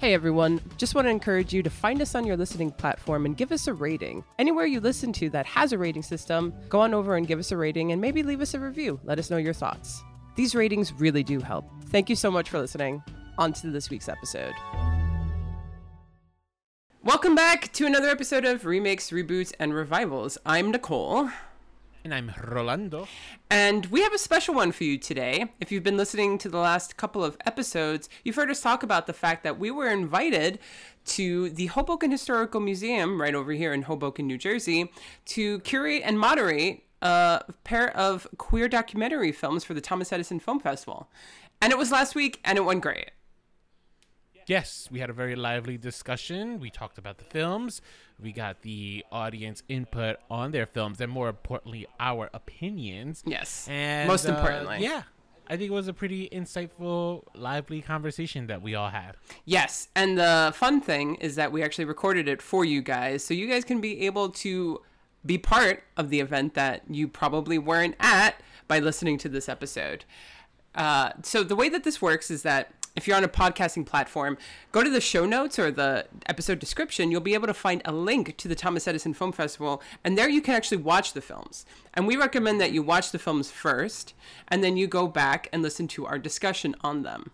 Hey everyone, just want to encourage you to find us on your listening platform and give us a rating. Anywhere you listen to that has a rating system, go on over and give us a rating and maybe leave us a review. Let us know your thoughts. These ratings really do help. Thank you so much for listening. On to this week's episode. Welcome back to another episode of Remakes, Reboots, and Revivals. I'm Nicole. And I'm Rolando. And we have a special one for you today. If you've been listening to the last couple of episodes, you've heard us talk about the fact that we were invited to the Hoboken Historical Museum, right over here in Hoboken, New Jersey, to curate and moderate a pair of queer documentary films for the Thomas Edison Film Festival. And it was last week, and it went great. Yes, we had a very lively discussion. We talked about the films. We got the audience input on their films, and more importantly, our opinions. Yes. And most uh, importantly. yeah, I think it was a pretty insightful, lively conversation that we all had. Yes, and the fun thing is that we actually recorded it for you guys, so you guys can be able to be part of the event that you probably weren't at by listening to this episode. Uh, so the way that this works is that if you're on a podcasting platform, go to the show notes or the episode description. You'll be able to find a link to the Thomas Edison Film Festival, and there you can actually watch the films. And we recommend that you watch the films first, and then you go back and listen to our discussion on them.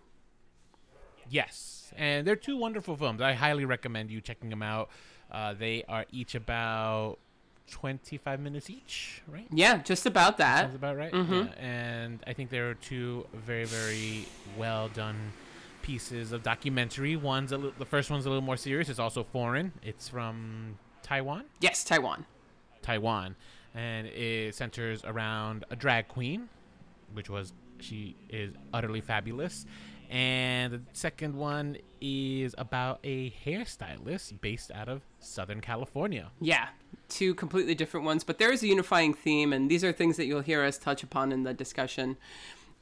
Yes, and they're two wonderful films. I highly recommend you checking them out. Uh, they are each about 25 minutes each, right? Yeah, just about that. Sounds about right. Mhm. Yeah, and I think there are two very, very well done pieces of documentary. One's a li- the first one's a little more serious. It's also foreign. It's from Taiwan. Yes, Taiwan. Taiwan, and it centers around a drag queen, which was she is utterly fabulous. And the second one is about a hairstylist based out of Southern California. Yeah, two completely different ones, but there is a unifying theme, and these are things that you'll hear us touch upon in the discussion.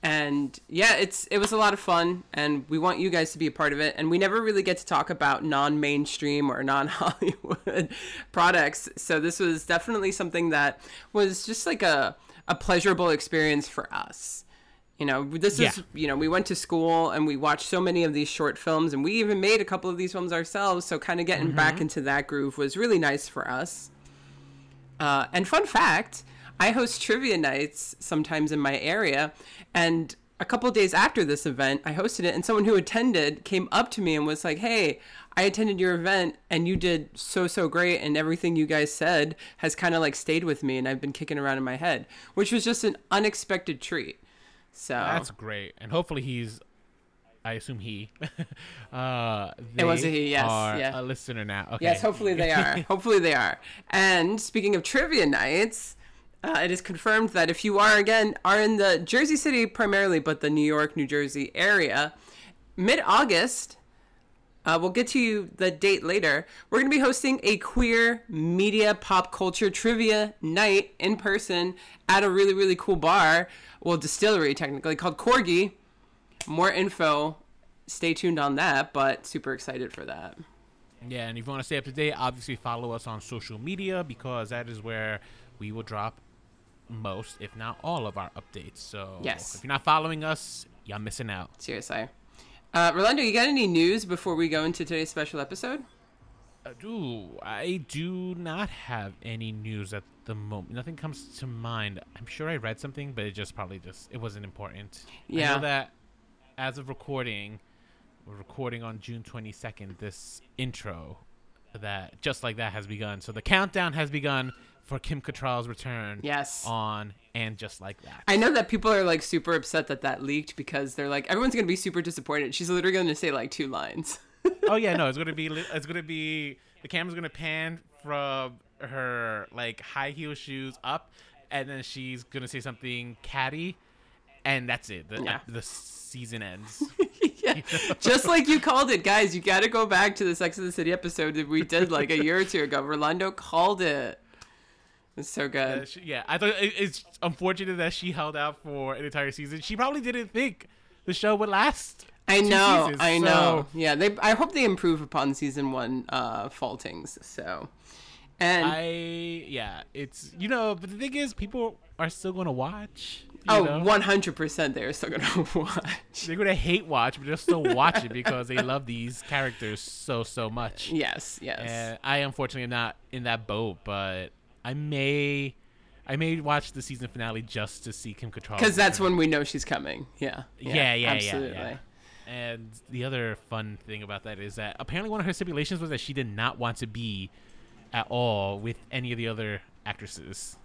And yeah, it's it was a lot of fun, and we want you guys to be a part of it. And we never really get to talk about non-mainstream or non-Hollywood products, so this was definitely something that was just like a a pleasurable experience for us. You know, this Yeah. is you know we went to school and we watched so many of these short films, and we even made a couple of these films ourselves. So kind of getting back into that groove was really nice for us. Uh, and fun fact, I host trivia nights sometimes in my area, and a couple of days after this event, I hosted it, and someone who attended came up to me and was like, "Hey, I attended your event, and you did so so great, and everything you guys said has kind of like stayed with me, and I've been kicking around in my head, which was just an unexpected treat." So That's great, and hopefully he's. I assume he. uh, It was a he, yes, Are yeah. a listener now. Okay. Yes, hopefully they are. hopefully they are. And speaking of trivia nights, uh, it is confirmed that if you are again are in the Jersey City primarily, but the New York, New Jersey area, mid August. Uh, we'll get to you the date later. We're going to be hosting a queer media pop culture trivia night in person at a really, really cool bar. Well, distillery technically called Corgi. More info. Stay tuned on that, but super excited for that. Yeah, and if you want to stay up to date, obviously follow us on social media because that is where we will drop most, if not all, of our updates. So Yes. if you're not following us, you're missing out. Seriously. Uh, Rolando, you got any news before we go into today's special episode? Uh, do I do not have any news at the moment. Nothing comes to mind. I'm sure I read something, but it just probably just it wasn't important. I Yeah. know that as of recording, we're recording on June 22nd. This intro that just like that has begun. So the countdown has begun for Kim Cattrall's return. Yes. On and just like that. I know that people are like super upset that that leaked because they're like everyone's gonna be super disappointed. She's literally gonna say like two lines. oh yeah, no, it's gonna be it's gonna be the camera's gonna pan from her like high heel shoes up, and then she's gonna say something catty, and that's it. The, Yeah. the season ends. yeah. Just like you called it, guys. You got to go back to the Sex and the City episode that we did like a year or two ago. Rolando called it. It's so Uh, good. she- yeah, I thought it, it's unfortunate that she held out for an entire season. She probably didn't think the show would last. I know, seasons, I so- know. Yeah, they. I hope they improve upon season one uh, faultings. So, and I yeah, it's you know, but the thing is, people are still gonna watch. oh, know? 100% they're still going to watch. They're gonna hate watch, but they'll still watch it because they love these characters so so much. Yes, yes. And I unfortunately am not in that boat, but I may, I may watch the season finale just to see Kim Cattrall. Because that's when we know she's coming. Yeah. Yeah, yeah, yeah, absolutely. yeah. And the other fun thing about that is that apparently one of her stipulations was that she did not want to be at all with any of the other actresses.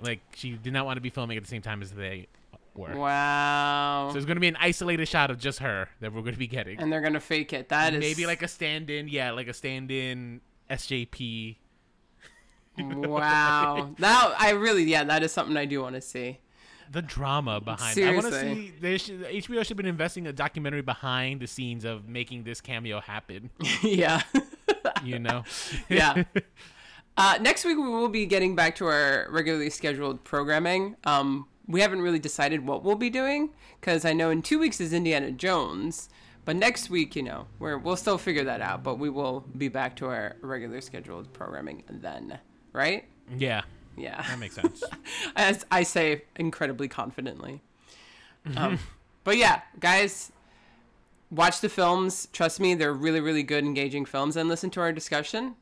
Like she did not want to be filming at the same time as they were. Wow. So it's going to be an isolated shot of just her that we're going to be getting. and they're going to fake it. That is Maybe like a stand-in, yeah, like a stand-in SJP. Wow. That I really yeah, that is something I do want to see. The drama behind. it. I want to Seriously. see. They should, HBO should have been investing a documentary behind the scenes of making this cameo happen. yeah. You know. yeah. Uh, next week we will be getting back to our regularly scheduled programming. Um, we haven't really decided what we'll be doing because I know in two weeks is Indiana Jones, but next week, you know, we're we'll still figure that out. But we will be back to our regular scheduled programming then, right? yeah. Yeah. That makes sense. as I say incredibly confidently. Um, but yeah, guys, watch the films. Trust me, they're really, really good, engaging films, and listen to our discussion.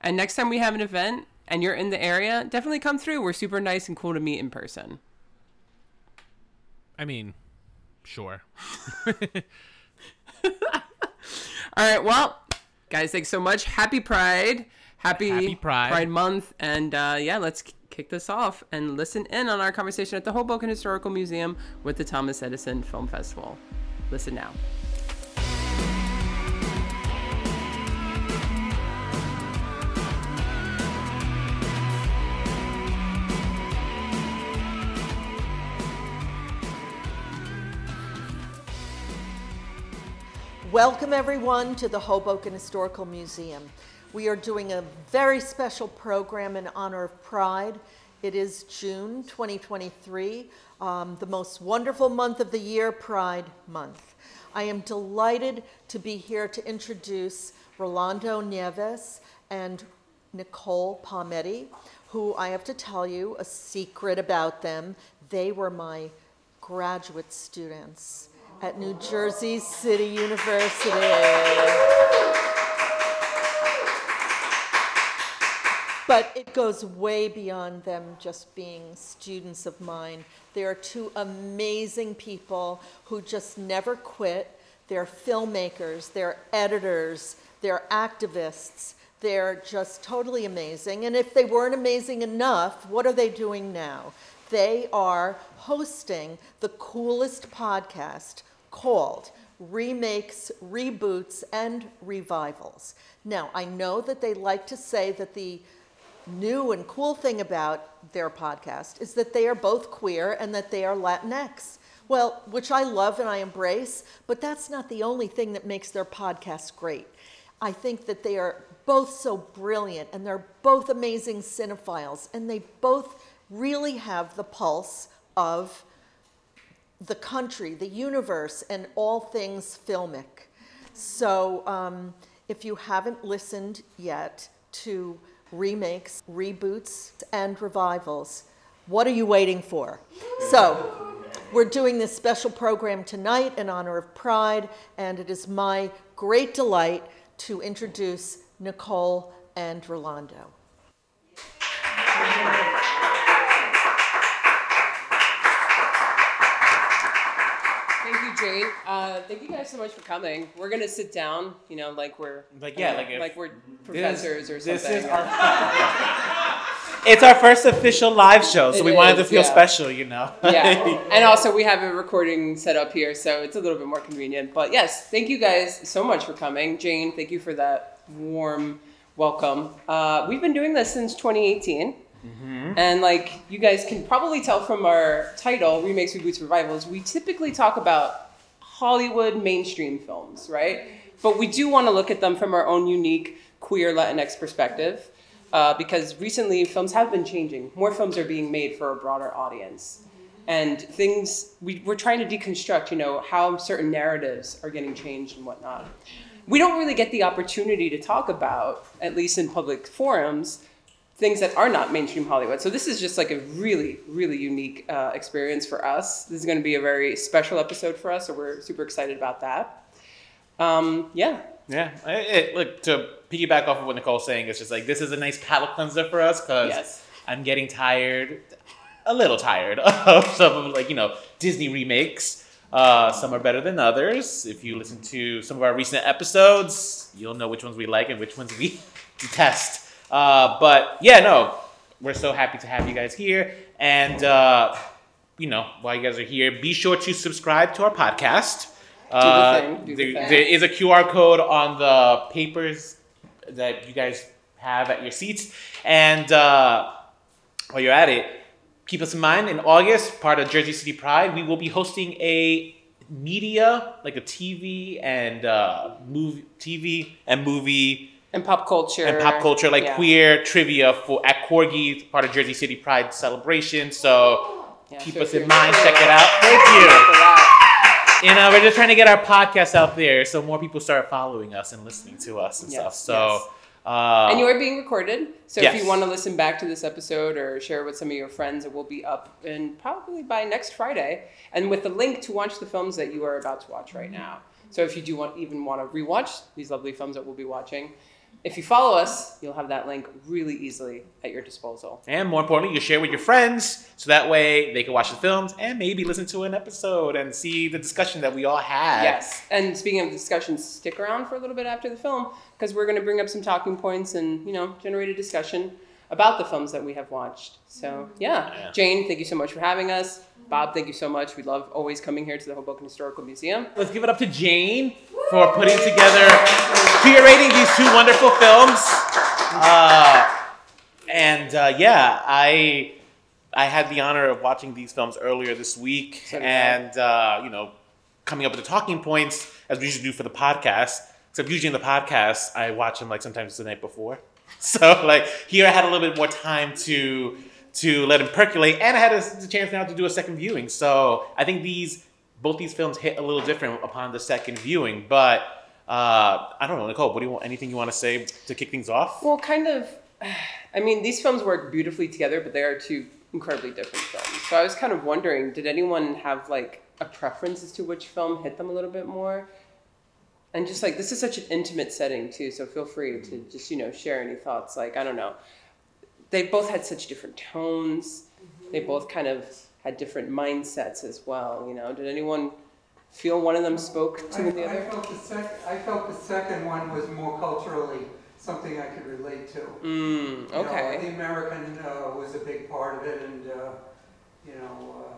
And next time we have an event and you're in the area, definitely come through. We're super nice and cool to meet in person. I mean, sure. All right, well, guys, thanks so much. Happy Pride. Happy, Happy Pride. Month. And uh, yeah, let's kick this off and listen in on our conversation at the Hoboken Historical Museum with the Thomas Edison Film Festival. Listen now. Welcome, everyone, to the Hoboken Historical Museum. We are doing a very special program in honor of Pride. It is June 2023, um, the most wonderful month of the year, Pride Month. I am delighted to be here to introduce Rolando Nieves and Nicole Palmetti, who I have to tell you a secret about them. They were my graduate students at New Jersey City University. But it goes way beyond them just being students of mine. They are two amazing people who just never quit. They're filmmakers, they're editors, they're activists. They're just totally amazing. And if they weren't amazing enough, what are they doing now? They are hosting the coolest podcast called Remakes, Reboots, and Revivals. Now, I know that they like to say that the new and cool thing about their podcast is that they are both queer and that they are Latinx. Well, which I love and I embrace, but that's not the only thing that makes their podcast great. I think that they are both so brilliant and they're both amazing cinephiles and they both really have the pulse of the country, the universe, and all things filmic. So, um, if you haven't listened yet to remakes, reboots, and revivals, what are you waiting for? So, we're doing this special program tonight in honor of Pride, and it is my great delight to introduce Nicole and Rolando. Jane. Uh, thank you guys so much for coming. We're gonna sit down, you know, like we're Like, yeah, like if- like we're professors or something. This is our. it's our first official live show, so It we wanted to feel yeah. special, you know. yeah, and also we have a recording set up here, so it's a little bit more convenient. But yes, thank you guys so much for coming, Jane. Thank you for that warm welcome. Uh, we've been doing this since 2018. And like you guys can probably tell from our title, Remakes, Reboots, Revivals, we typically talk about Hollywood mainstream films, right? But we do want to look at them from our own unique queer Latinx perspective. Uh, because recently films have been changing. More films are being made for a broader audience. And things, we, we're trying to deconstruct, you know, how certain narratives are getting changed and whatnot. We don't really get the opportunity to talk about, at least in public forums, things that are not mainstream Hollywood. So this is just like a really, really unique uh, experience for us. This is going to be a very special episode for us, so we're super excited about that. Um, yeah, Yeah, it, it- look to piggyback off of what Nicole's saying. It's just like this is a nice palate cleanser for us because Yes. I'm getting tired, a little tired of some of like you know Disney remakes. Uh, some are better than others. If you listen to some of our recent episodes, you'll know which ones we like and which ones we detest. Uh, but yeah, no, we're so happy to have you guys here. And uh, you know, while you guys are here, be sure to subscribe to our podcast. Uh, thing, do the there- thing. there is a QR code on the papers that you guys have at your seats. And uh, while you're at it, keep us in mind in August, part of Jersey City Pride, we will be hosting a media, like a TV and uh, movie, TV and movie and pop culture and pop culture, like Yeah. queer trivia for at Corgi, part of Jersey City Pride celebration. So Yeah, keep so us if in mind. Check it out. Thank you. You know, we're just trying to get our podcast out there so more people start following us and listening to us and Yes, stuff. So, yes. uh, and you are being recorded. So if you want to listen back to this episode or share with some of your friends, it will be up in probably by next Friday, and with the link to watch the films that you are about to watch right now. So if you do want even want to rewatch these lovely films that we'll be watching, if you follow us, you'll have that link really easily at your disposal. and more importantly, you share with your friends so that way they can watch the films and maybe listen to an episode and see the discussion that we all had. Yes. And speaking of discussions, stick around for a little bit after the film because we're going to bring up some talking points and, you know, generate a discussion about the films that we have watched. So, yeah. Yeah. Jane, thank you so much for having us. Bob, thank you so much. We love always coming here to the Hoboken Historical Museum. Let's give it up to Jane for putting together, curating these two wonderful films. Uh, and uh, yeah, I I had the honor of watching these films earlier this week, So and uh, you know, coming up with the talking points as we usually do for the podcast. Except usually in the podcast, I watch them like sometimes the night before. So like here, I had a little bit more time to to let them percolate, and I had a, chance now to do a second viewing. So I think these both these films hit a little different upon the second viewing. But uh, I don't know, Nicole. What do you want? Anything you want to say to kick things off? Well, kind of. I mean, these films work beautifully together, but they are two incredibly different films. So I was kind of wondering, did anyone have like a preference as to which film hit them a little bit more? And just like this is such an intimate setting too, so feel free to just you know share any thoughts. Like I don't know, they both had such different tones. They both kind of had different mindsets as well. You know, did anyone feel one of them spoke to I, the I felt the sec, I felt the second one was more culturally something I could relate to. Mm, You know, okay. The American, uh, was a big part of it and, uh, you know, uh,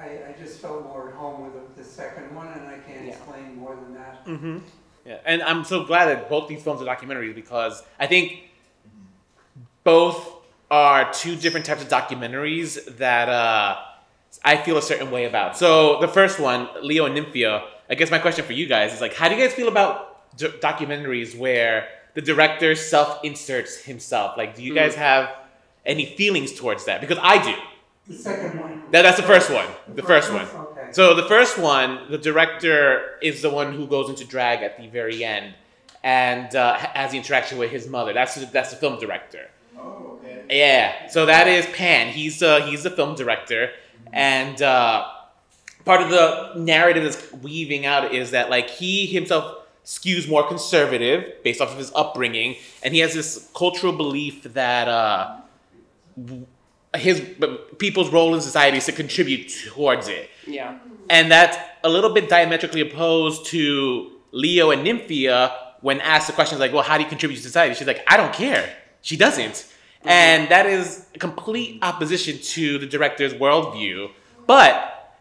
I, I just felt more at home with the, the second one and I can't Yeah. explain more than that. Mm-hmm. Yeah, and I'm so glad that both these films are documentaries because I think both are two different types of documentaries that uh, I feel a certain way about. So the first one, Leo and Nymphia. I guess my question for you guys is like, how do you guys feel about d- documentaries where the director self-inserts himself? Like, do you guys have any feelings towards that? Because I do. The second one. That, that's the first one. The first one. Okay. So the first one, the director is the one who goes into drag at the very end, and uh, has the interaction with his mother. That's the, that's the film director. Oh, okay. Yeah. So that is Pan. He's uh, he's the film director, and uh, part of the narrative that's weaving out is that like he himself skews more conservative based off of his upbringing, and he has this cultural belief that. Uh, his people's role in society is to contribute towards it Yeah. and that's a little bit diametrically opposed to Leo and Nymphia when asked the questions like, well, how do you contribute to society? She's like, I don't care. She doesn't. Mm-hmm. And that is a complete opposition to the director's worldview. But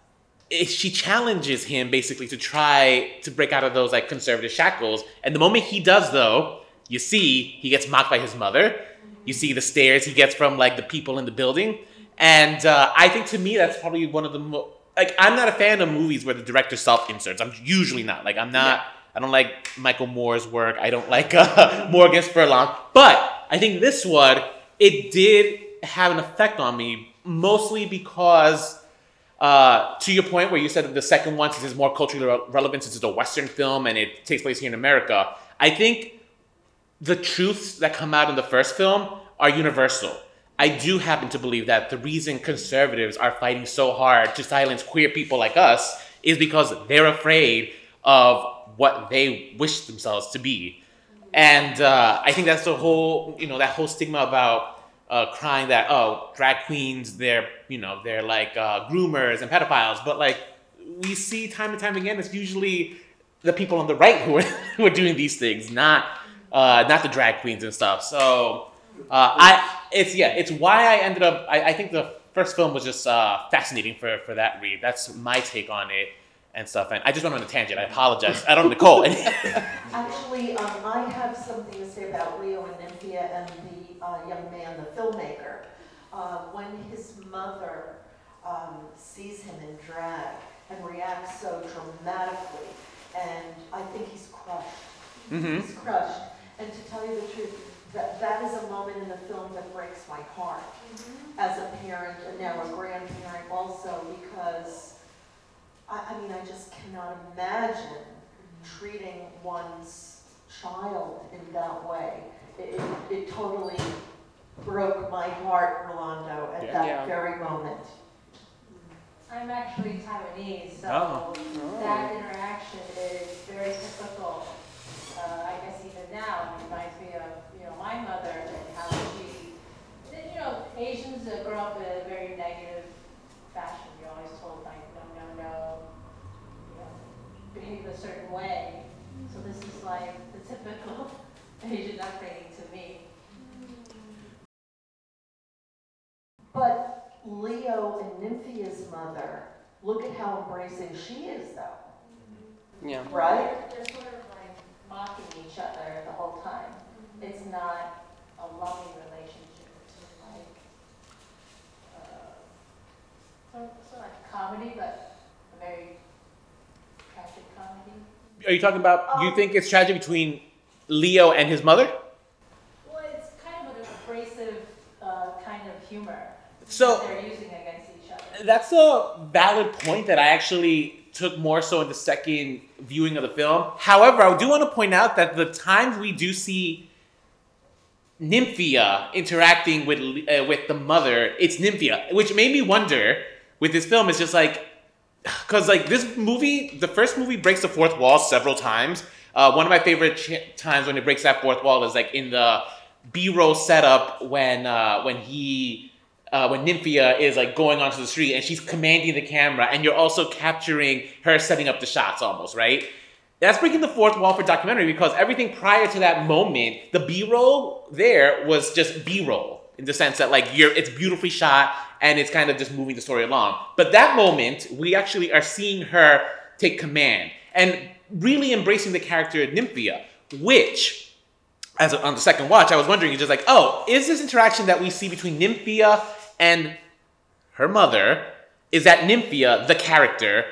she challenges him basically to try to break out of those like conservative shackles. And the moment he does, though, you see he gets mocked by his mother. You see the stares he gets from like the people in the building. And uh, I think to me that's probably one of the mo- like I'm not a fan of movies where the director self inserts. I'm usually not like I'm not. I don't like Michael Moore's work. I don't like uh, Morgan Spurlock. But I think this one it did have an effect on me mostly because uh, to your point where you said the second one since it's more culturally re- relevant since it's a western film and it takes place here in america i think the truths that come out in the first film are universal. I do happen to believe that the reason conservatives are fighting so hard to silence queer people like us is because they're afraid of what they wish themselves to be. And uh, I think that's the whole, you know, that whole stigma about uh, crying that, oh, drag queens, they're, you know, they're like uh, groomers and pedophiles. But like, we see time and time again, it's usually the people on the right who are, who are doing these things, not uh, not the drag queens and stuff. So uh, I it's yeah, it's why I ended up. I, I think the first film was just uh, fascinating for for that read. That's my take on it and stuff. And I just went on a tangent. I apologize. I don't know Nicole. Actually, um, I have something to say about Leo and Nymphia and the uh, young man, the filmmaker. Uh, when his mother um, sees him in drag and reacts so dramatically, and I think he's crushed. Mhm. He's crushed. And to tell you the truth, that, that is a moment in the film that breaks my heart mm-hmm. as a parent and now a grandparent also because I, I mean, I just cannot imagine mm-hmm. treating one's child in that way. It, it, it totally broke my heart, Rolando, at Yeah. that Yeah. very moment. Mm-hmm. I'm actually Taiwanese, so Oh. that interaction is very typical. Uh, I now, it reminds me of, you know, my mother and how she, you know, Asians uh, grow up in a very negative fashion. You're always told like, no, no, no, you know, behave a certain way. So this is like the typical Asian upbringing to me. But Leo and Nymphia's mother, look at how embracing she is though, Yeah. right? They're sort of like mocking each other the whole time. It's not a loving relationship. It's like, uh, sort of, sort of like comedy, but a very tragic comedy. Are you talking about? You think it's tragic between Leo and his mother? Well, it's kind of an abrasive uh, kind of humor So- that they're using against each other. That's a valid point that I actually took more so in the second viewing of the film. However, I do want to point out that the times we do see Nymphia interacting with uh, with the mother, it's Nymphia, which made me wonder with this film. It's just like because like this movie, the first movie breaks the fourth wall several times. Uh, one of my favorite ch- times when it breaks that fourth wall is like in the B-roll setup when uh, when he uh, when Nymphia is like going onto the street and she's commanding the camera, and you're also capturing her setting up the shots almost right. That's breaking the fourth wall for documentary because everything prior to that moment, the B-roll there was just B-roll in the sense that like you're it's beautifully shot and it's kind of just moving the story along. But that moment, we actually are seeing her take command and really embracing the character Nymphia, which as on the second watch, I was wondering, just like, oh, is this interaction that we see between Nymphia and her mother, is that Nymphia the character,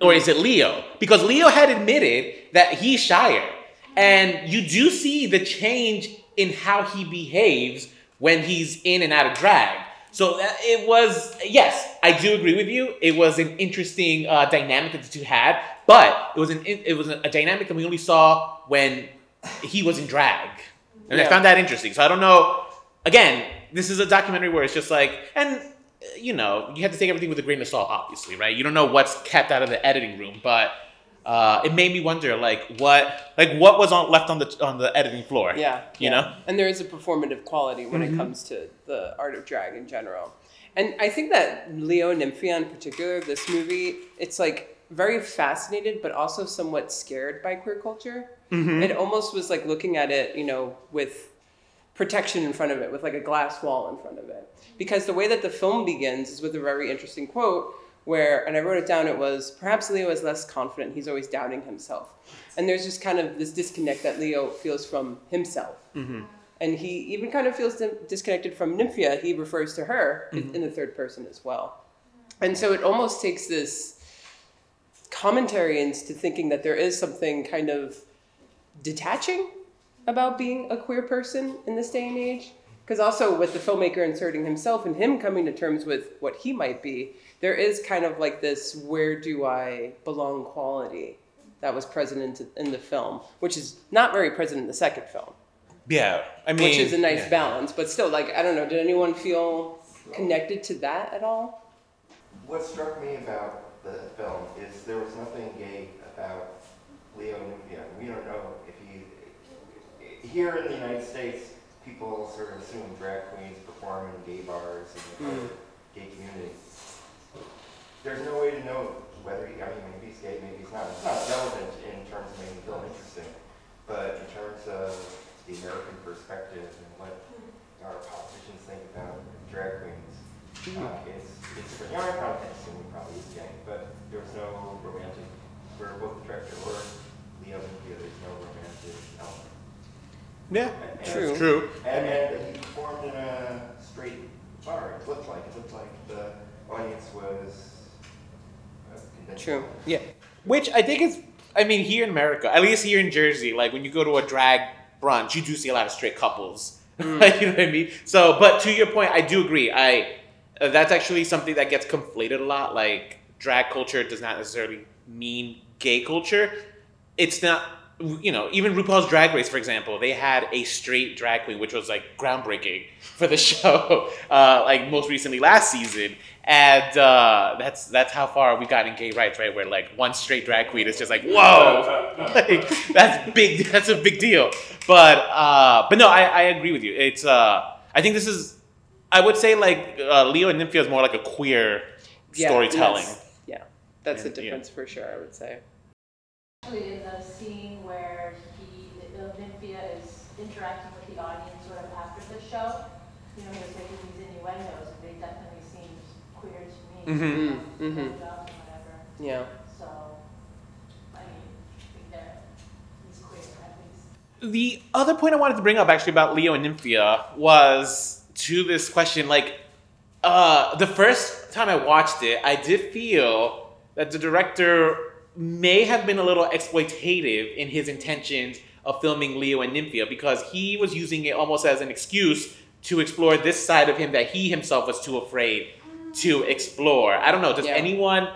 or is it Leo? Because Leo had admitted that he's shyer, and you do see the change in how he behaves when he's in and out of drag. So it was, yes, I do agree with you. It was an interesting uh, dynamic that the two had, but it was an it was a dynamic that we only saw when he was in drag, and I found that interesting. So I don't know. Again, this is a documentary where it's just like, and you know, you have to take everything with a grain of salt, obviously, right? You don't know what's kept out of the editing room, but uh, it made me wonder, like, what, like, what was on left on the on the editing floor? Yeah. you yeah. know. And there is a performative quality when it comes to the art of drag in general. And I think that Leo and Nymphia in particular, this movie, it's like very fascinated but also somewhat scared by queer culture. It almost was like looking at it, you know, with protection in front of it, with like a glass wall in front of it. Because the way that the film begins is with a very interesting quote where, and I wrote it down, it was, perhaps Leo is less confident, he's always doubting himself. And there's just kind of this disconnect that Leo feels from himself. Mm-hmm. And he even kind of feels disconnected from Nymphia. He refers to her in- mm-hmm. in the third person as well. And so it almost takes this commentary into thinking that there is something kind of detaching about being a queer person in this day and age. Because also with the filmmaker inserting himself and him coming to terms with what he might be, there is kind of like this where do I belong quality that was present in, in the film, which is not very present in the second film. Yeah, I mean, which is a nice yeah. balance. But still, like I don't know, did anyone feel connected to that at all? What struck me about the film is there was nothing gay about Leo Nymphia. We don't know if he. Here in the United States, people sort of assume drag queens perform in gay bars and the gay community. There's no way to know whether he, I mean, maybe he's gay, maybe he's not. It's not relevant in terms of making the film interesting, but in terms of the American perspective and what our politicians think about drag queens, uh, it's, it's for young context, and we probably is gay, but there was no romantic, for both the director or Leo there's no romantic element. Yeah, And- True. it's true. And, and he performed in a straight bar, it looked like, it looked like the audience was uh, conventional. True. Yeah, which I think is, I mean, here in America, at least here in Jersey, like when you go to a drag brunch, you do see a lot of straight couples. Like, you know what I mean? So, but to your point, I do agree. I uh, that's actually something that gets conflated a lot. Like drag culture does not necessarily mean gay culture. It's not. You know, even RuPaul's Drag Race, for example, they had a straight drag queen, which was like groundbreaking for the show. Uh, like most recently last season, and uh, that's that's how far we got in gay rights, right? Where like one straight drag queen is just like, whoa, like, that's big. That's a big deal. But uh, but no, I, I agree with you. It's uh, I think this is, I would say like uh, Leo and Nymphia is more like a queer Yeah, storytelling. that's- Yeah, that's the And- yeah. difference for sure. I would say. Actually, in the scene where he, Nymphia is interacting with the audience sort of after the show, you know, he was making these innuendos, and they definitely seemed queer to me. Mhm. you know, Mhm. dressed up and whatever. Yeah. So, I mean, I think that he's queer at least. The other point I wanted to bring up actually about Leo and Nymphia was to this question like uh, the first time I watched it, I did feel that the director may have been a little exploitative in his intentions of filming Leo and Nymphia because he was using it almost as an excuse to explore this side of him that he himself was too afraid to explore. I don't know, does Yeah. anyone,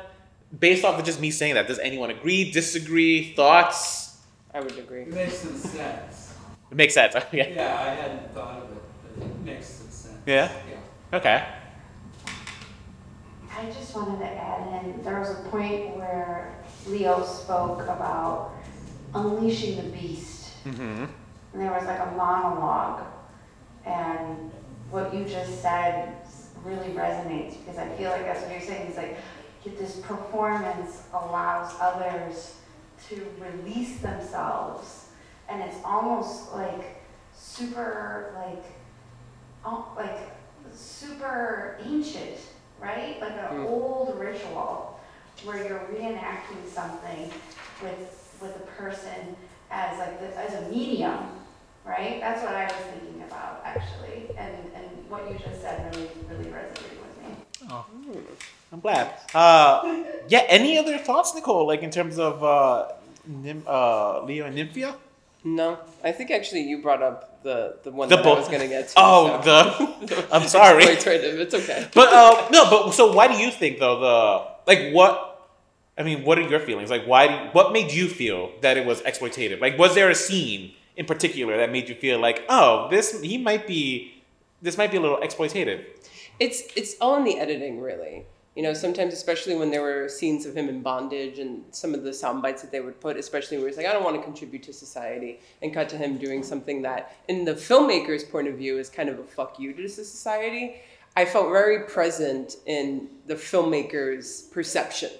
based off of just me saying that, does anyone agree, disagree, thoughts? I would agree. It makes some sense. It makes sense. yeah. Yeah, I hadn't thought of it, but it makes some sense. Yeah? Yeah. Okay. I just wanted to add in, there was a point where Leo spoke about unleashing the beast. Mm-hmm. And there was like a monologue. And what you just said really resonates because I feel like that's what you're saying. It's like this performance allows others to release themselves. And it's almost like super, like, oh, like super ancient, right? Like an Mm. old ritual where you're reenacting something with with a person as like the, as a medium, right? That's what I was thinking about actually, and and what you just said really really resonated with me. I'm glad. Uh, yeah. Any other thoughts, Nicole? Like in terms of uh, Nym- uh, Leo and Nymphia? No, I think actually you brought up the the one The that bo- I was gonna get to. Oh, so. the. I'm sorry. Exploitative, It's okay. But uh, no. But so why do you think though the like what? I mean, what are your feelings? Like, why? You, what made you feel that it was exploitative? Like, was there a scene in particular that made you feel like, oh, this he might be, this might be a little exploitative? It's it's all in the editing, really. You know, sometimes, especially when there were scenes of him in bondage and some of the sound bites that they would put, especially where he's like, I don't want to contribute to society, and cut to him doing something that, in the filmmaker's point of view, is kind of a fuck you to society. I felt very present in the filmmaker's perception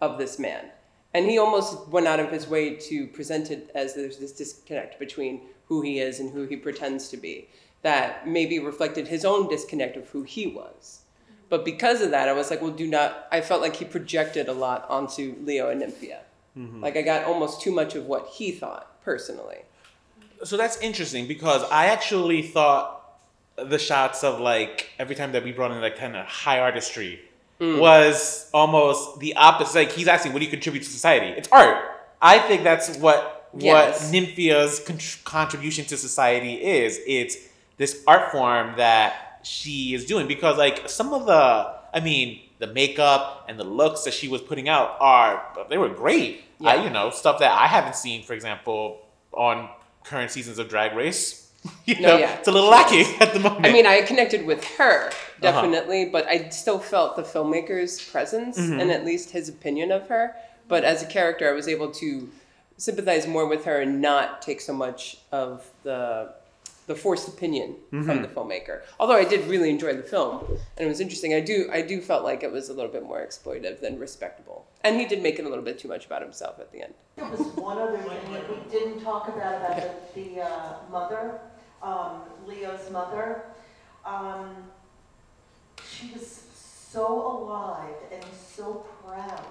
of this man. And he almost went out of his way to present it as there's this disconnect between who he is and who he pretends to be that maybe reflected his own disconnect of who he was. But because of that, I was like, well, do not. I felt like he projected a lot onto Leo and Nymphia. Mm-hmm. Like I got almost too much of what he thought personally. So that's interesting because I actually thought the shots of like every time that we brought in like kind of high artistry Mm. was almost the opposite. Like he's asking, "What do you contribute to society?" It's art. I think that's what Yes. what Nymphia's con- contribution to society is. It's this art form that she is doing because like some of the, I mean, the makeup and the looks that she was putting out are they were great. I, Yeah. you know, stuff that I haven't seen, for example, on current seasons of Drag Race. You No, know, yeah, it's a little lacking at the moment. I mean, I connected with her Uh-huh. definitely, but I still felt the filmmaker's presence Mm-hmm. and at least his opinion of her. But as a character, I was able to sympathize more with her and not take so much of the the forced opinion Mm-hmm. from the filmmaker. Although I did really enjoy the film and it was interesting, I do I do felt like it was a little bit more exploitive than respectable, and he did make it a little bit too much about himself at the end. There was one other thing that we didn't talk about, about the, the uh, mother, um, Leo's mother. Um, She was so alive and so proud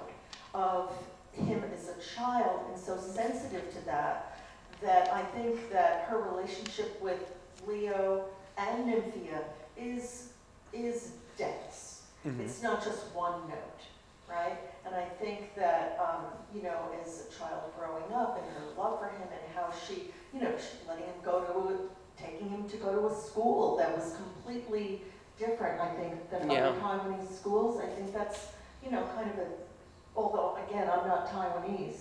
of him as a child and so sensitive to that, that I think that her relationship with Leo and Nymphia is, is dense. It's not just one note, right? And I think that, um, you know, as a child growing up and her love for him and how she, you know, she letting him go to, taking him to go to a school that was completely different, I think, than Yeah. other Taiwanese schools. I think that's, you know, kind of a, although, again, I'm not Taiwanese,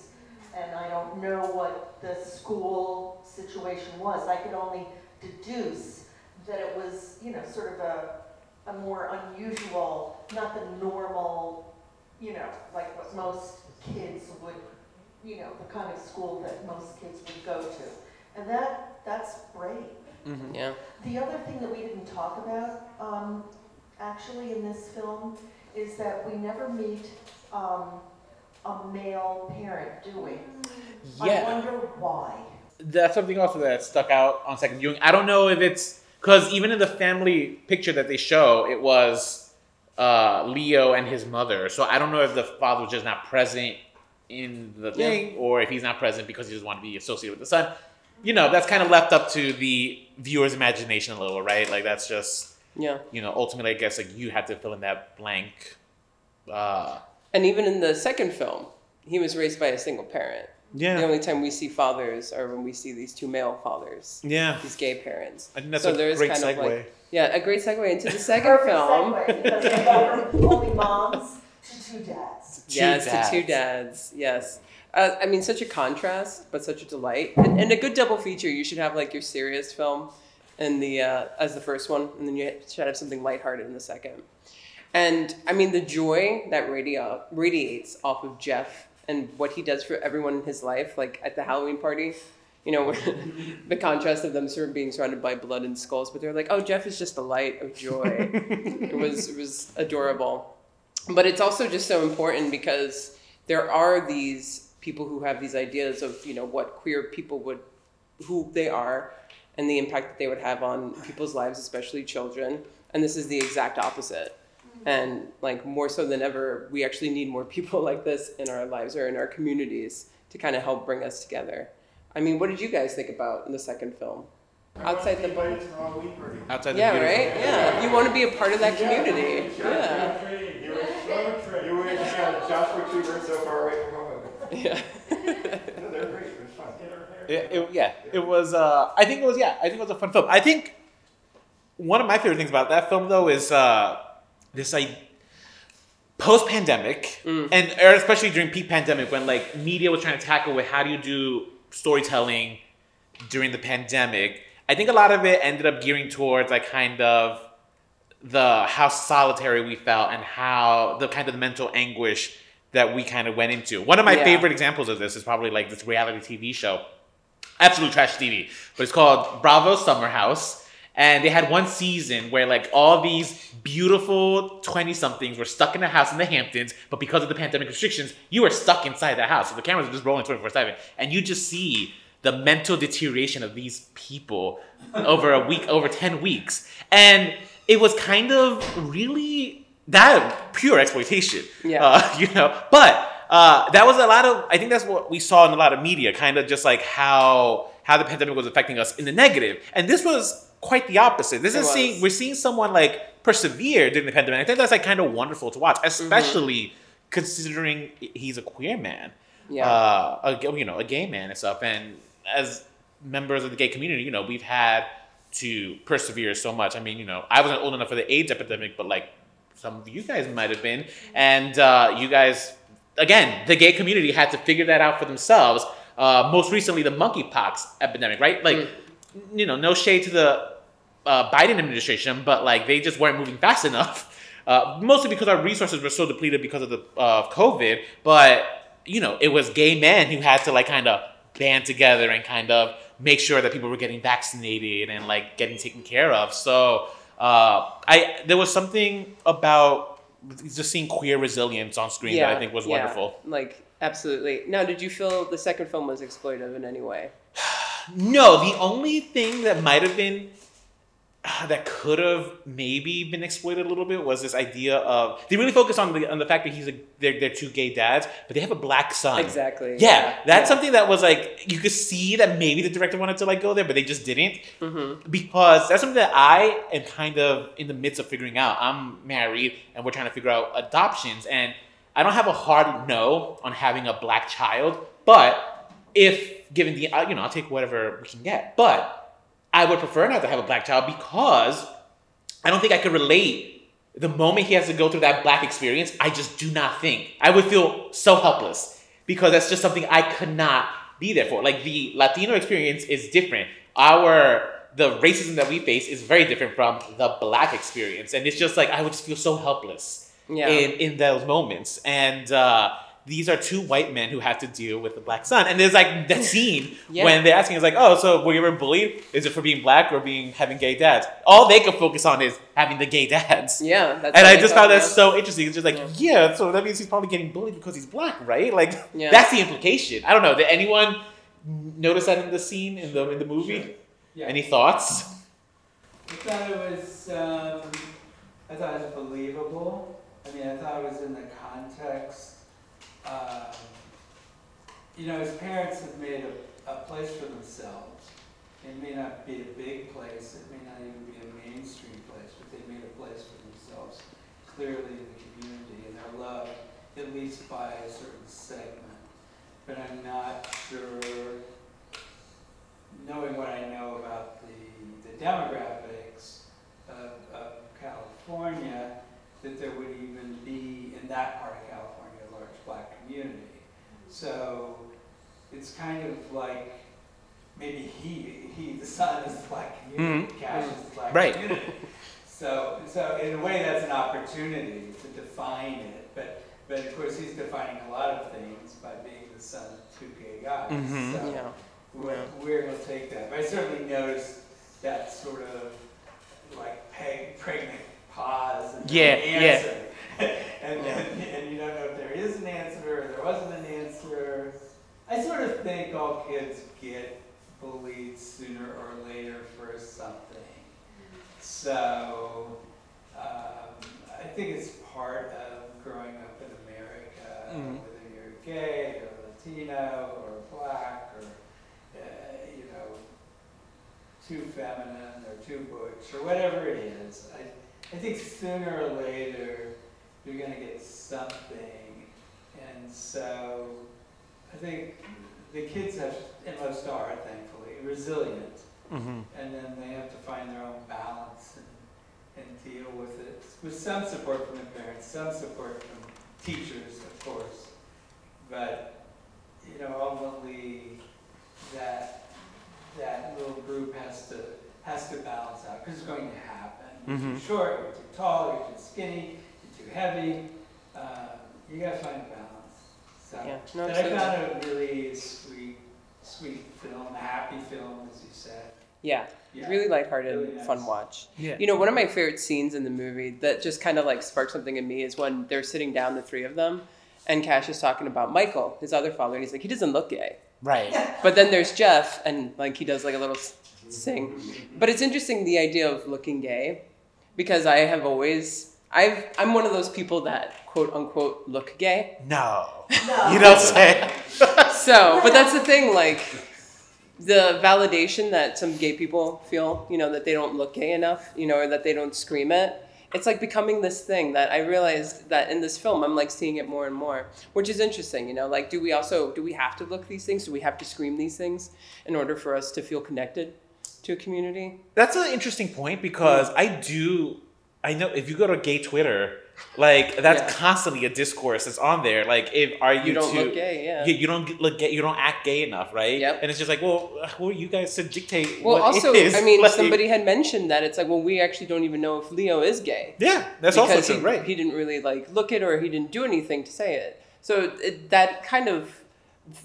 and I don't know what the school situation was. I could only deduce that it was, you know, sort of a, a more unusual, not the normal, you know, like what most kids would, you know, the kind of school that most kids would go to. And that, that's great. Yeah. The other thing that we didn't talk about, um, actually in this film, is that we never meet, um, a male parent, do we? I Yeah. wonder why. that's something also that stuck out on second viewing. I don't know if it's because even in the family picture that they show, it was uh, Leo and his mother. So I don't know if the father was just not present in the thing, or if he's not present because he doesn't want to be associated with the son. You know, that's kind of left up to the viewer's imagination a little, right? Like that's just Yeah. you know, ultimately, I guess like you have to fill in that blank. Uh, And even in the second film, he was raised by a single parent. yeah, The only time we see fathers are when we see these two male fathers, yeah. these gay parents. I think that's So a there's great kind of like- Yeah, a great segue into the second film. segue, because they go only moms to two dads. Two yes, to two dads. Yes. Uh, I mean, such a contrast, but such a delight, and, and a good double feature. You should have like your serious film, and the uh, as the first one, and then you should have something lighthearted in the second. And I mean, the joy that radio radiates off of Jeff and what he does for everyone in his life, like at the Halloween party. You know, the contrast of them sort of being surrounded by blood and skulls, but they're like, "Oh, Jeff is just a light of joy." it was it was adorable but it's also just so important because there are these people who have these ideas of you know what queer people would who they are and the impact that they would have on people's lives especially children. And this is the exact opposite. Mm-hmm. And like more so than ever we actually need more people like this in our lives or in our communities to kind of help bring us together. I mean what did you guys think about in the second film? Outside the Outside the yeah beautiful- right? yeah. You want to be a part of that community. Yeah You were just Joshua Tree, we're so far away from home. Yeah No, they're great, it was fun. It, it- yeah, it was. Uh, I think it was. Yeah, I think it was a fun film. I think one of my favorite things about that film, though, is uh, this like post pandemic, and or especially during peak pandemic when like media was trying to tackle with how do you do storytelling during the pandemic. I think a lot of it ended up gearing towards like kind of the how solitary we felt and how the kind of the mental anguish that we kind of went into. One of my Yeah. favorite examples of this is probably like this reality TV show, absolute trash TV, but it's called Bravo Summer House. And they had one season where like all these beautiful 20 somethings were stuck in a house in the Hamptons, but because of the pandemic restrictions, you were stuck inside that house. So the cameras are just rolling 24 7. And you just see the mental deterioration of these people over a week, over 10 weeks. And it was kind of really that pure exploitation. Yeah. Uh, you know, but uh, that was a lot of. I think that's what we saw in a lot of media, kind of just like how how the pandemic was affecting us in the negative. and this was quite the opposite. This It is seeing we're seeing someone like persevere during the pandemic. I think that's like kind of wonderful to watch, especially considering he's a queer man, Yeah. uh, a, you know, a gay man and stuff. And as members of the gay community, you know, we've had to persevere so much. I mean, you know, I wasn't old enough for the AIDS epidemic, but like some of you guys might have been, and uh, you guys, again, the gay community had to figure that out for themselves. Uh, most recently, the monkeypox epidemic, right? Like, you know, no shade to the uh, Biden administration, but like they just weren't moving fast enough. Uh, mostly because our resources were so depleted because of the uh, COVID. But you know, it was gay men who had to like kind of band together and kind of make sure that people were getting vaccinated and like getting taken care of. So uh, I there was something about just seeing queer resilience on screen that I think was yeah, wonderful. Like absolutely. Now, did you feel the second film was exploitive in any way? No, the only thing that might have been that could have maybe been exploited a little bit was this idea of they really focus on the on the fact that he's a they're, they're two gay dads, but they have a black son. Exactly. Yeah, that's yeah. something that was like you could see that maybe the director wanted to like go there, but they just didn't Mm-hmm. because that's something that I am kind of in the midst of figuring out. I'm married and we're trying to figure out adoptions, and I don't have a hard no on having a black child, but if given the uh, you know I'll take whatever we can get, but I would prefer not to have a black child because I don't think I could relate the moment he has to go through that black experience. I just do not think I would feel so helpless because that's just something I could not be there for. Like the Latino experience is different. Our the racism that we face is very different from the black experience, and it's just like I would just feel so helpless Yeah. in in those moments. And uh, these are two white men who have to deal with the black son. And there's like that scene Yeah. when they're asking, "Is like, oh, so were you ever bullied? Is it for being black or being having gay dads?" All they could focus on is having the gay dads. Yeah. That's And I just found that yeah. so interesting. It's just like, yeah. so that means he's probably getting bullied because he's black, right? Like, Yeah. that's the implication. I don't know. Did anyone notice that in the scene in the in the movie? Yeah. Any thoughts? I thought it was, um, I thought it was believable. I mean, I thought it was in the context. Um, you know, his parents have made a, a place for themselves. It may not be a big place, it may not even be a mainstream place, but they've made a place for themselves clearly in the community, and they're loved at least by a certain segment. But I'm not sure knowing what I know about the, the demographics of, of California, that there would even be, in that part of California, community. So it's kind of like, maybe he, he, the son is the black community, Mhm. Cash is the black Right. community. So, so in a way, that's an opportunity to define it, but, but of course, he's defining a lot of things by being the son of two gay guys. Mhm. So- Yeah. where, where he'll take that. But I certainly noticed that sort of like peg, pregnant pause and Yeah, no yeah. and, and, and you don't know if there is an answer or there wasn't an answer. I sort of think all kids get bullied sooner or later for something. So um, I think it's part of growing up in America, Mhm. whether you're gay or Latino or black or uh, you know, too feminine or too butch or whatever it is. I, I think sooner or later you're going to get something. And so I think the kids have, and most are, thankfully, resilient. Mm-hmm. And then they have to find their own balance and, and deal with it with some support from the parents, some support from teachers, of course. But, you know, ultimately, that, that little group has to, has to balance out, because it's going to happen. You're Mhm. too short, you're too tall, you're too skinny, you're too heavy, uh, you gotta find a balance. So, Yeah, no, but I absolutely. found it a really sweet, sweet film, a happy film, as you said. Yeah. Yeah. Really lighthearted, Really nice. fun watch. Yeah. You know, one of my favorite scenes in the movie that just kind of like sparked something in me is when they're sitting down, the three of them, and Cash is talking about Michael, his other father, and he's like, he doesn't look gay. Right. But then there's Jeff, and like he does like a little s- sing. But it's interesting the idea of looking gay, because I have always I've I'm one of those people that quote unquote look gay. No. You don't say. So, but that's the thing, like the validation that some gay people feel, you know, that they don't look gay enough, you know, or that they don't scream it. It's like becoming this thing that I realized that in this film, I'm like seeing it more and more, which is interesting, you know. Like, do we also do we have to look these things? Do we have to scream these things in order for us to feel connected to a community? That's an interesting point because I do I know if you go to gay Twitter, like that's Yeah. constantly a discourse that's on there. Like, if are you, You don't too, look gay, yeah. You, you don't look gay. You don't act gay enough, right? Yep. And it's just like, well, who are you guys to dictate? Well, what also? I mean, Like, somebody had mentioned that it's like, well, we actually don't even know if Leo is gay. Yeah, that's also true, he, right? He didn't really like look it, or he didn't do anything to say it. So it, that kind of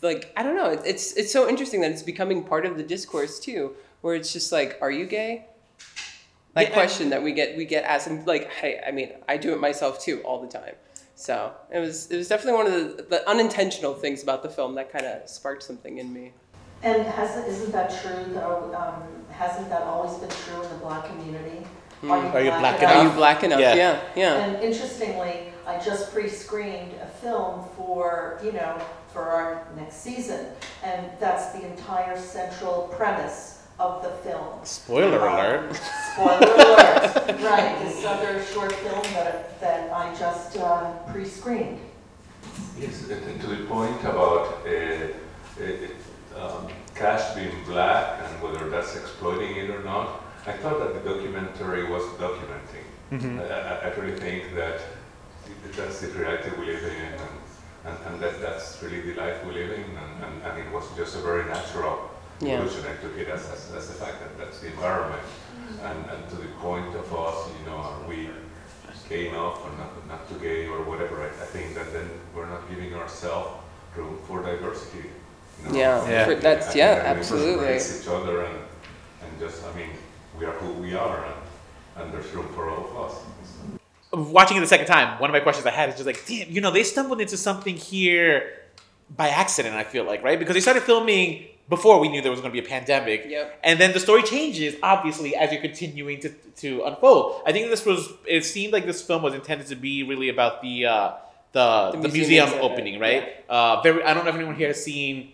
like I don't know. It, it's it's so interesting that it's becoming part of the discourse too, where it's just like, are you gay? That Yeah, and- question that we get we get asked, and like, hey, I mean, I do it myself too all the time. So it was it was definitely one of the, the unintentional things about the film that kind of sparked something in me. And hasn't, isn't that true, though, um, hasn't that always been true in the black community? Are you black Are enough? you black enough? Yeah. Yeah, yeah. And interestingly, I just pre-screened a film for, you know, for our next season. And that's the entire central premise of the film. Spoiler Um, alert. Spoiler alert, right, this other short film that, that I just uh, pre-screened. Yes, and to the point about uh, uh, um, cash being black and whether that's exploiting it or not, I thought that the documentary was documenting. Mm-hmm. I, I, I really think that that's the reality we live in, and, and, and that that's really the life we live in, and, and, and it was just a very natural Yeah. evolution. I took it as, as, as the fact that that's the environment. And, and to the point of us, you know, are we gay enough or not, not too gay or whatever, I, I think that then we're not giving ourselves room for diversity. you know. Yeah, Yeah. for- that's think yeah, that we absolutely. embrace each other and, and just, I mean, we are who we are and, and there's room for all of us. watching it the second time, one of my questions I had is just like, damn, you know, they stumbled into something here by accident. I feel like, right? Because they started filming before we knew there was going to be a pandemic. Yep. And then the story changes, obviously, as you're continuing to, to unfold. I think this was. It seemed like this film was intended to be really about the uh, the, The the, museum museum, opening, right? Uh, very. I don't know if anyone here has seen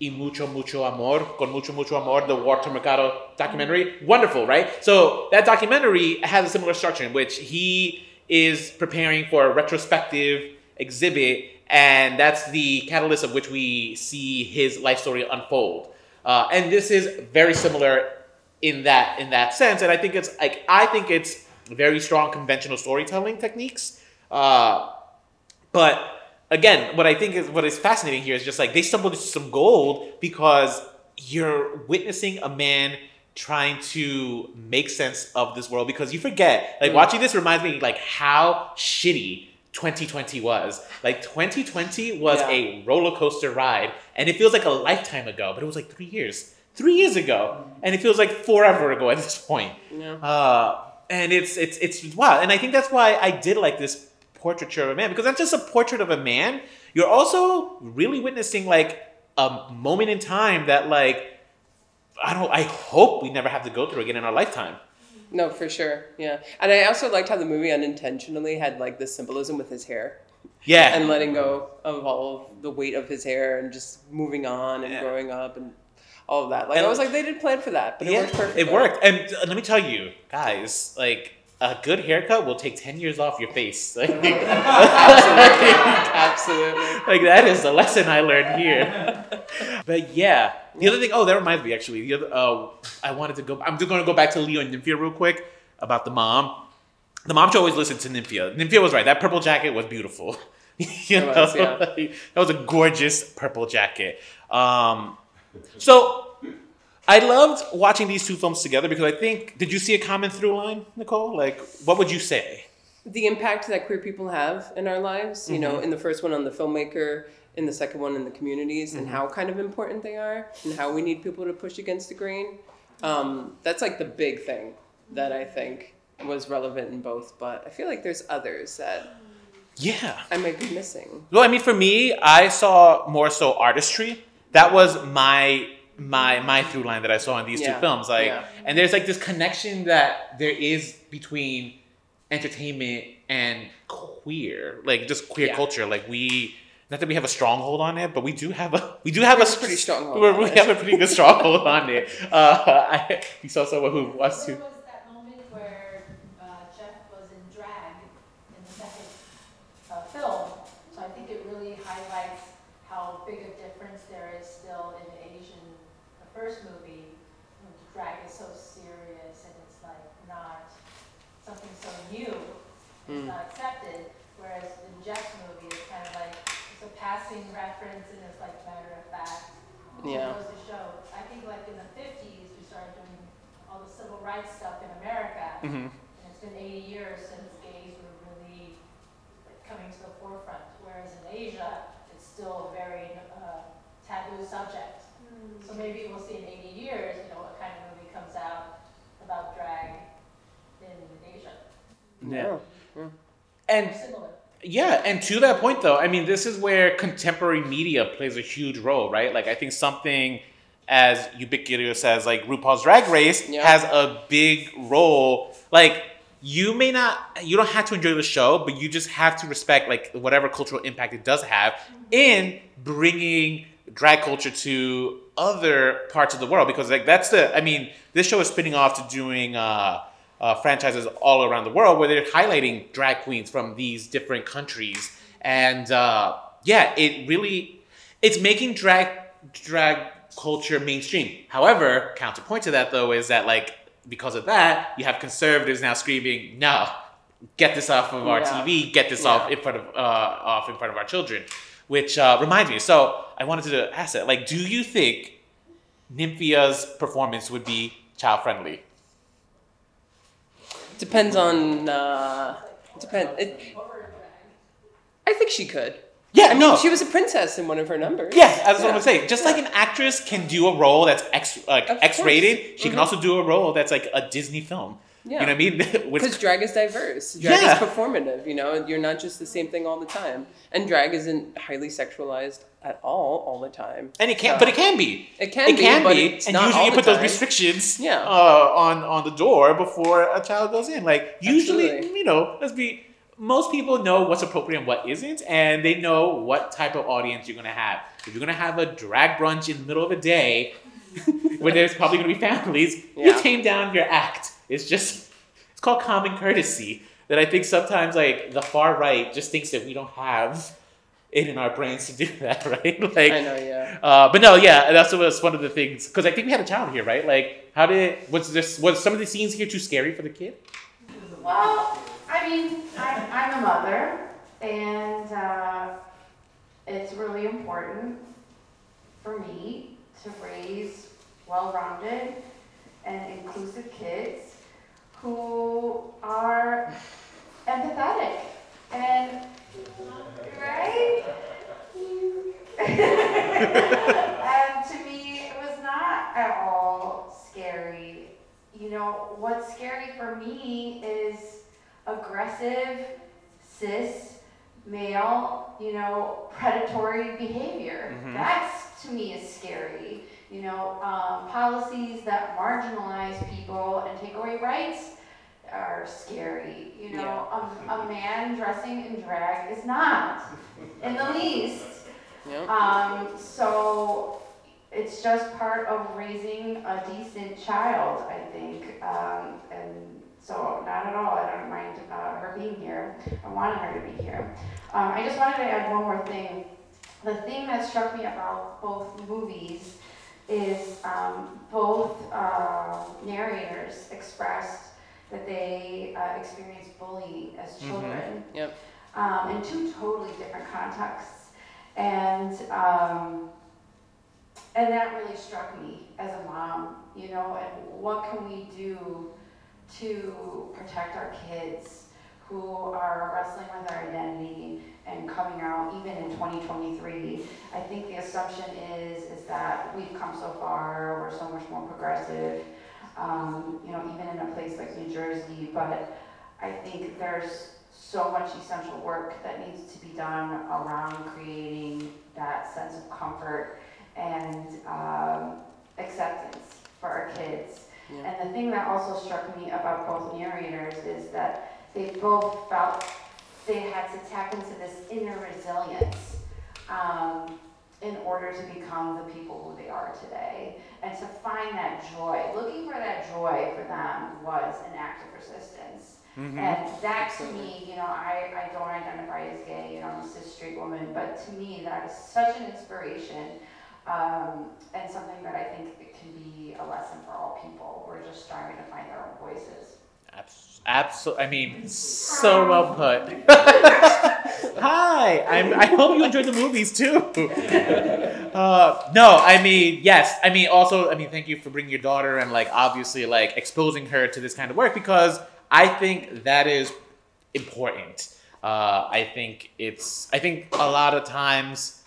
y mucho mucho amor con mucho mucho amor the walter mercado documentary wonderful right so that documentary has a similar structure in which he is preparing for a retrospective exhibit and that's the catalyst of which we see his life story unfold. Uh, and this is very similar in that in that sense. And i think it's like i think it's very strong conventional storytelling techniques. Uh, but again, what I think is what is fascinating here is just like they stumbled into some gold because you're witnessing a man trying to make sense of this world because you forget. Like watching this reminds me like how shitty 2020 was. Like 2020 was Yeah. a roller coaster ride and it feels like a lifetime ago but it was like three years. Three years ago and it feels like forever ago at this point. Yeah. uh, and it's it's it's wild, and i think that's why i did like this portraiture of a man because that's just a portrait of a man. You're also really witnessing like a moment in time that like i don't i hope we never have to go through again in our lifetime No, for sure. Yeah. And I also liked how the movie unintentionally had like this symbolism with his hair yeah and letting go of all of the weight of his hair and just moving on and Yeah. growing up and all of that. Like And- I was like, they didn't plan for that, but it yeah, worked perfectly. it worked and uh, let me tell you guys like a good haircut will take 10 years off your face like, Absolutely. like that is the lesson I learned here. but yeah, the other thing. Oh, that reminds me. Actually, the other. Uh, I wanted to go. I'm just going to go back to Leo and Nymphia real quick about the mom. The mom should always listen to Nymphia. Nymphia was right. That purple jacket was beautiful. you know, was, yeah. like, that was a gorgeous purple jacket. Um, so. I loved watching these two films together because I think. Did you see a common through line, Nicole? Like, what would you say? The impact that queer people have in our lives, you know, in the first one on the filmmaker, in the second one in the communities, and how kind of important they are, and how we need people to push against the grain. Um, that's like the big thing that I think was relevant in both, but I feel like there's others that Yeah. I might be missing. Well, I mean, for me, I saw more so artistry. That was my my my through line that I saw in these Yeah, two films. Like, yeah. and there's like this connection that there is between entertainment and queer, like just queer Yeah. culture. Like we, not that we have a stronghold on it, but we do have a we do have a a pretty strong. we're- We have a pretty good stronghold on it. Uh, I, you saw someone who wants to. was that moment where uh, Jeff was in drag in the second uh, film, so I think it really highlights how big a difference there is still in the Asian, the first movie, when drag is so serious and it's like not something so it's not accepted. Whereas in Jeff's movie, it's kind of like, it's a passing reference and it's like matter of fact. So Yeah. It goes to show, I think like in the fifties, we started doing all the civil rights stuff in America. Mhm. And it's been eighty years since gays were really like, coming to the forefront, whereas in Asia, it's still a very uh, taboo subject. So maybe we'll see in eighty years, you know, what kind of movie comes out about drag in Asia, Yeah. Yeah. And similar. Yeah, and to that point though, I mean, this is where contemporary media plays a huge role, right? Like, I think something as ubiquitous as like RuPaul's Drag Race Yeah. has a big role. Like, you may not, you don't have to enjoy the show, but you just have to respect like whatever cultural impact it does have in bringing drag culture to other parts of the world. Because like that's the, I mean, this show is spinning off to doing. uh uh, franchises all around the world where they're highlighting drag queens from these different countries and uh, yeah it really it's making drag drag culture mainstream however counterpoint to that though is that like because of that you have conservatives now screaming no get this off of our Yeah. tv get this Yeah. off in front of uh, off in front of our children which uh, reminds me so i wanted to ask that like do you think nymphia's performance would be child friendly Depends on. Uh, depend. It, I think she could. yeah I mean, no she was a princess in one of her numbers. Yeah, that's what I'm saying. Just like an actress can do a role that's X like Of X rated, course. she can Mhm. also do a role that's like a Disney film. Yeah. You know what I mean? Because drag is diverse. Drag Yeah. is performative. You know, you're not just the same thing all the time. And drag isn't highly sexualized at all all the time. and it can, So- but it can be. It can it be, can but be, it's and not usually all you put those restrictions Yeah. uh, on on the door before a child goes in. Like usually, Absolutely. you know, let's be. Most people know what's appropriate and what isn't, and they know what type of audience you're gonna have. If you're gonna have a drag brunch in the middle of the day, where there's probably gonna be families, you tame down your act. It's just it's called common courtesy that I think sometimes like the far right just thinks that we don't have it in our brains to do that, right? Like I know, yeah. uh, but no, yeah, that's what was one of the things because I think we had a child here, right? Like, how did was this was some of the scenes here too scary for the kid? Well, I mean, I'm, I'm a mother, and uh, it's really important for me to raise well-rounded and inclusive kids who are empathetic and right. and to me, it was not at all scary. You know, what's scary for me is aggressive, cis, male, you know, predatory behavior. Mhm. That's to me is scary. You know, um, policies that marginalize people and take away rights are scary. You know, a, a man dressing in drag is not in the least. Yep. Um, so it's just part of raising a decent child, I think. Um, and so not at all. I don't mind uh, her being here. I wanted her to be here. Um, I just wanted to add one more thing. The thing that struck me about both movies is um, both uh, narrators expressed that they uh, experienced bullying as Mhm. children Yep. um, in two totally different contexts. And um, and that really struck me as a mom, you know, and what can we do to protect our kids who are wrestling with their identity and coming out even in 2023. I think the assumption is that we've come so far, we're so much more progressive, um, you know, even in a place like New Jersey, but I think there's so much essential work that needs to be done around creating that sense of comfort and um, acceptance for our kids. Yeah. And the thing that also struck me about both narrators is that they both felt they had to tap into this inner resilience um, in order to become the people who they are today and to find that joy. Looking for that joy for them was an act of resistance. Mm-hmm. And that to me, you know, I, I don't identify as gay, you know, I'm a cis straight woman, but to me, that is such an inspiration um, and something that I think it can be a lesson for all people. We're just striving to find our own voices. Absolutely. I mean, so well put. Hi. I'm, I hope you enjoyed the movies too. Uh, no, I mean, yes. I mean, also, I mean, thank you for bringing your daughter and like obviously like exposing her to this kind of work because I think that is important. Uh, I think it's. I think a lot of times,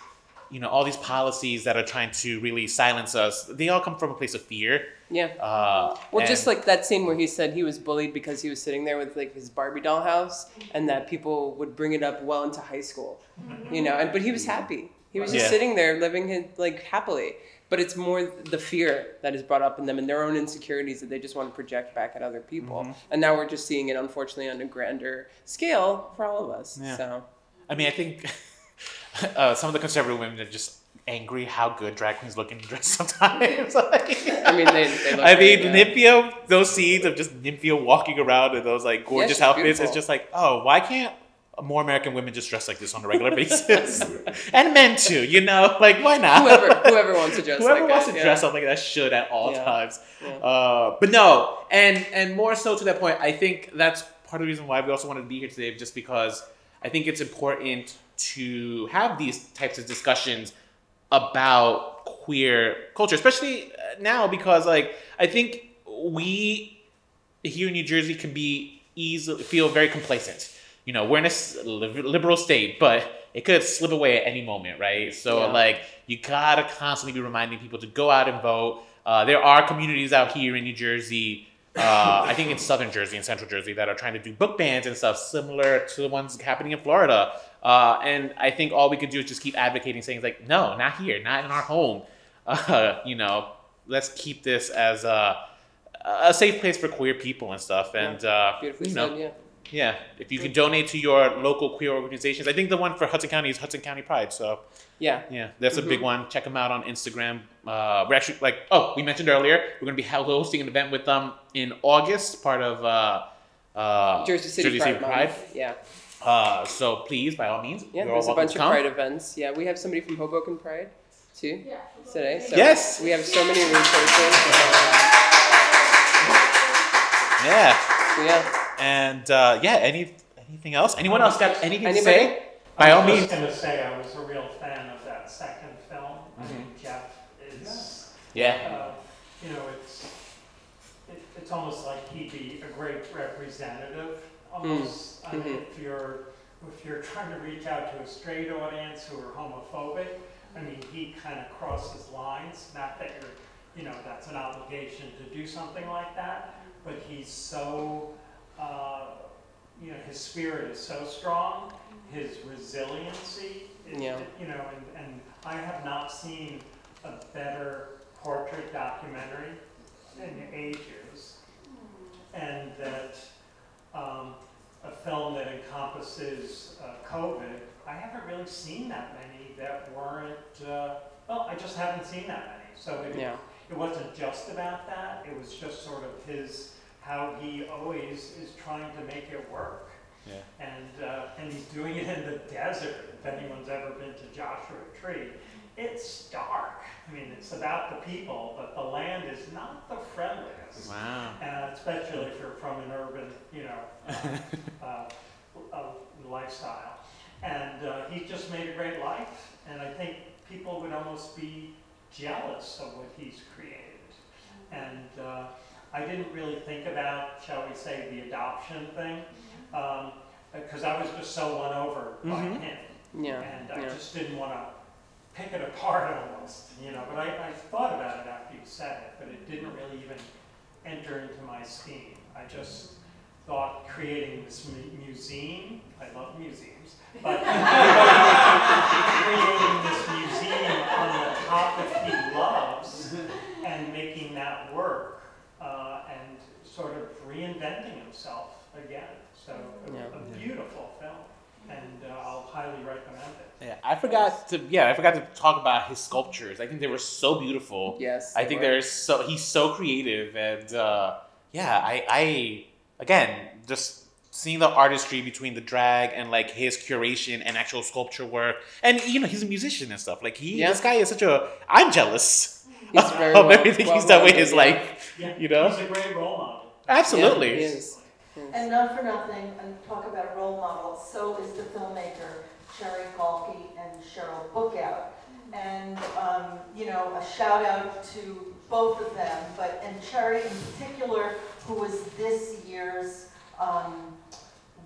you know, all these policies that are trying to really silence us, they all come from a place of fear. Yeah. Uh, Well, just like that scene where he said he was bullied because he was sitting there with like his Barbie doll house, and that people would bring it up well into high school, you know. And but he was happy. He was just Yeah. sitting there living his like happily. But it's more the fear that is brought up in them and their own insecurities that they just want to project back at other people. Mm-hmm. And now we're just seeing it, unfortunately, on a grander scale for all of us. Yeah. So I mean, I think uh, some of the conservative women are just angry how good drag queens look in dress sometimes. Like- I mean, they, they look I great, mean, yeah. Nymphia, those scenes of just Nymphia walking around in those like gorgeous she's outfits, it's just like, oh, why can't more American women just dress like this on a regular basis? and men too, you know, like why not? whoever whoever wants to dress Whoever like wants that, to yeah. dress up like that should at all Yeah. times. Yeah. Uh, but no, and and more so to that point, I think that's part of the reason why we also wanted to be here today, just because I think it's important to have these types of discussions about queer culture, especially uh, now because like I think we here in New Jersey can be easily feel very complacent. You know, we're in a liberal state, but it could slip away at any moment, right? So Yeah. like you gotta constantly be reminding people to go out and vote. Uh, there are communities out here in New Jersey, uh, I think in Southern Jersey and Central Jersey, that are trying to do book bans and stuff similar to the ones happening in Florida. Uh, and I think all we could do is just keep advocating, saying like, no, not here, not in our home. Uh, you know, let's keep this as a, a safe place for queer people and stuff. And uh, Beautifully you know, said, yeah. yeah, if you can donate to your local queer organizations, I think the one for Hudson County is Hudson County Pride. So Yeah. yeah, that's a big one. Check them out on Instagram. Uh, we're actually like, oh, we mentioned earlier, we're gonna be hosting an event with them in August, part of uh, uh, Jersey City Pride. Month. Yeah. Uh, so please, by all means, Yeah, there's a bunch of come. Pride events. Yeah, we have somebody from Hoboken Pride too today. So Yes. we have so many resources. Yeah, So, yeah, and uh, yeah, any anything else? Anyone else got anything to say? By all means. I was means. gonna say, I was a real fan of that second film. I mean, Jeff is, Yeah. uh, you know, it's, it, it's almost like he'd be a great representative, almost. I mean, mhm. if you're, if you're trying to reach out to a straight audience who are homophobic, I mean, he kind of crosses lines, not that you're, you know, that's an obligation to do something like that, but he's so, uh, you know, his spirit is so strong, his resiliency, is- Yeah. you know, and, and I have not seen a better portrait documentary in ages. And that, um, a film that encompasses uh, COVID, I haven't really seen that many that weren't, uh, well, I just haven't seen that many. So it, yeah, it wasn't just about that, it was just sort of his, how he always is trying to make it work. Yeah. And, uh, and he's doing it in the desert, if anyone's ever been to Joshua Tree. It's dark, I mean, it's about the people, but the land is not the friendliest. Wow. Uh, especially if you're from an urban, you know, uh, uh, uh, lifestyle. And uh, he just made a great life, and I think people would almost be jealous of what he's created. And uh, I didn't really think about, shall we say, the adoption thing, because I was just so won over by Mhm. him. yeah, And I yeah. just didn't want to pick it apart almost, you know, but I, I thought about it after you said it, but it didn't really even enter into my scheme. I just thought creating this mu- museum, I love museums, but creating this museum on the topic he loves and making that work uh, and sort of reinventing himself again. So a- Yeah. a beautiful film, and uh, I'll highly recommend it. Yeah, I forgot to. Yeah, I forgot to talk about his sculptures. I think they were so beautiful. Yes. I they think were. they're so. He's so creative, and uh, yeah, I, I again just seeing the artistry between the drag and like his curation and actual sculpture work, and you know he's a musician and stuff. Like he, Yeah. this guy is such a. I'm jealous He's of well- everything well he's done with his yeah. life. Yeah, You know? he's a great role model. Absolutely. Yeah, he is. And not for nothing, and talk about a role model, so is the filmmaker Cheri Gaulke and Cheryl Bookout. And, um, you know, a shout out to both of them, but, and Cheri in particular, who was this year's, um,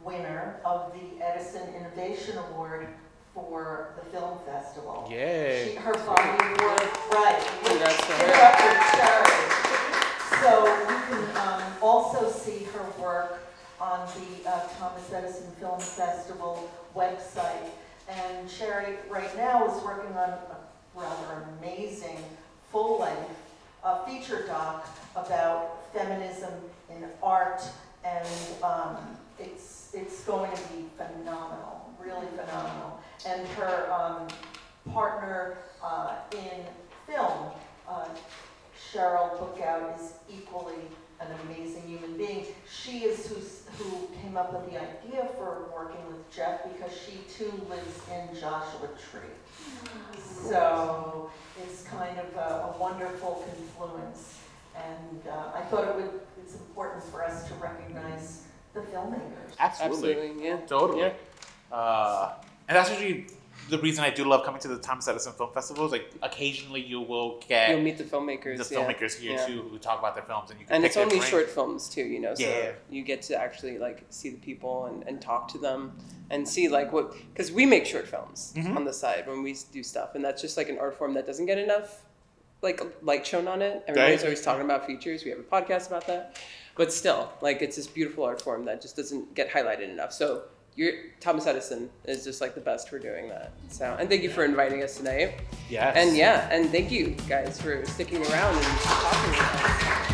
winner of the Edison Innovation Award for the film festival. Yay. She- Her body of work, right. Congrats to Give her. up for Cheri. So you can um, also see her work on the uh, Thomas Edison Film Festival website. And Cheri right now is working on a rather amazing full-length uh, feature doc about feminism in art, and um, it's it's going to be phenomenal, really phenomenal. And her um, partner uh, in film, uh, Cheryl Bookout is equally an amazing human being. She is who's, who came up with the idea for working with Jeff because she too lives in Joshua Tree. So it's kind of a, a wonderful confluence. And uh, I thought it would, it's important for us to recognize the filmmakers. Absolutely. Absolutely, yeah. Totally. Yeah. Uh, and that's actually the reason I do love coming to the Thomas Edison Film Festival. Is like occasionally you will get You'll meet the filmmakers. the yeah. filmmakers here Yeah. too who talk about their films, and you can And it's only brain. short films too, you know. So Yeah. you get to actually like see the people and, and talk to them and see like what because we make short films Mhm. on the side when we do stuff, and that's just like an art form that doesn't get enough like light shown on it. Everybody's Right. always talking about features. We have a podcast about that, but still, like it's this beautiful art form that just doesn't get highlighted enough. So. You're, Thomas Edison is just like the best for doing that. So, and thank you for inviting us tonight. Yes. And yeah, and thank you guys for sticking around and talking with us.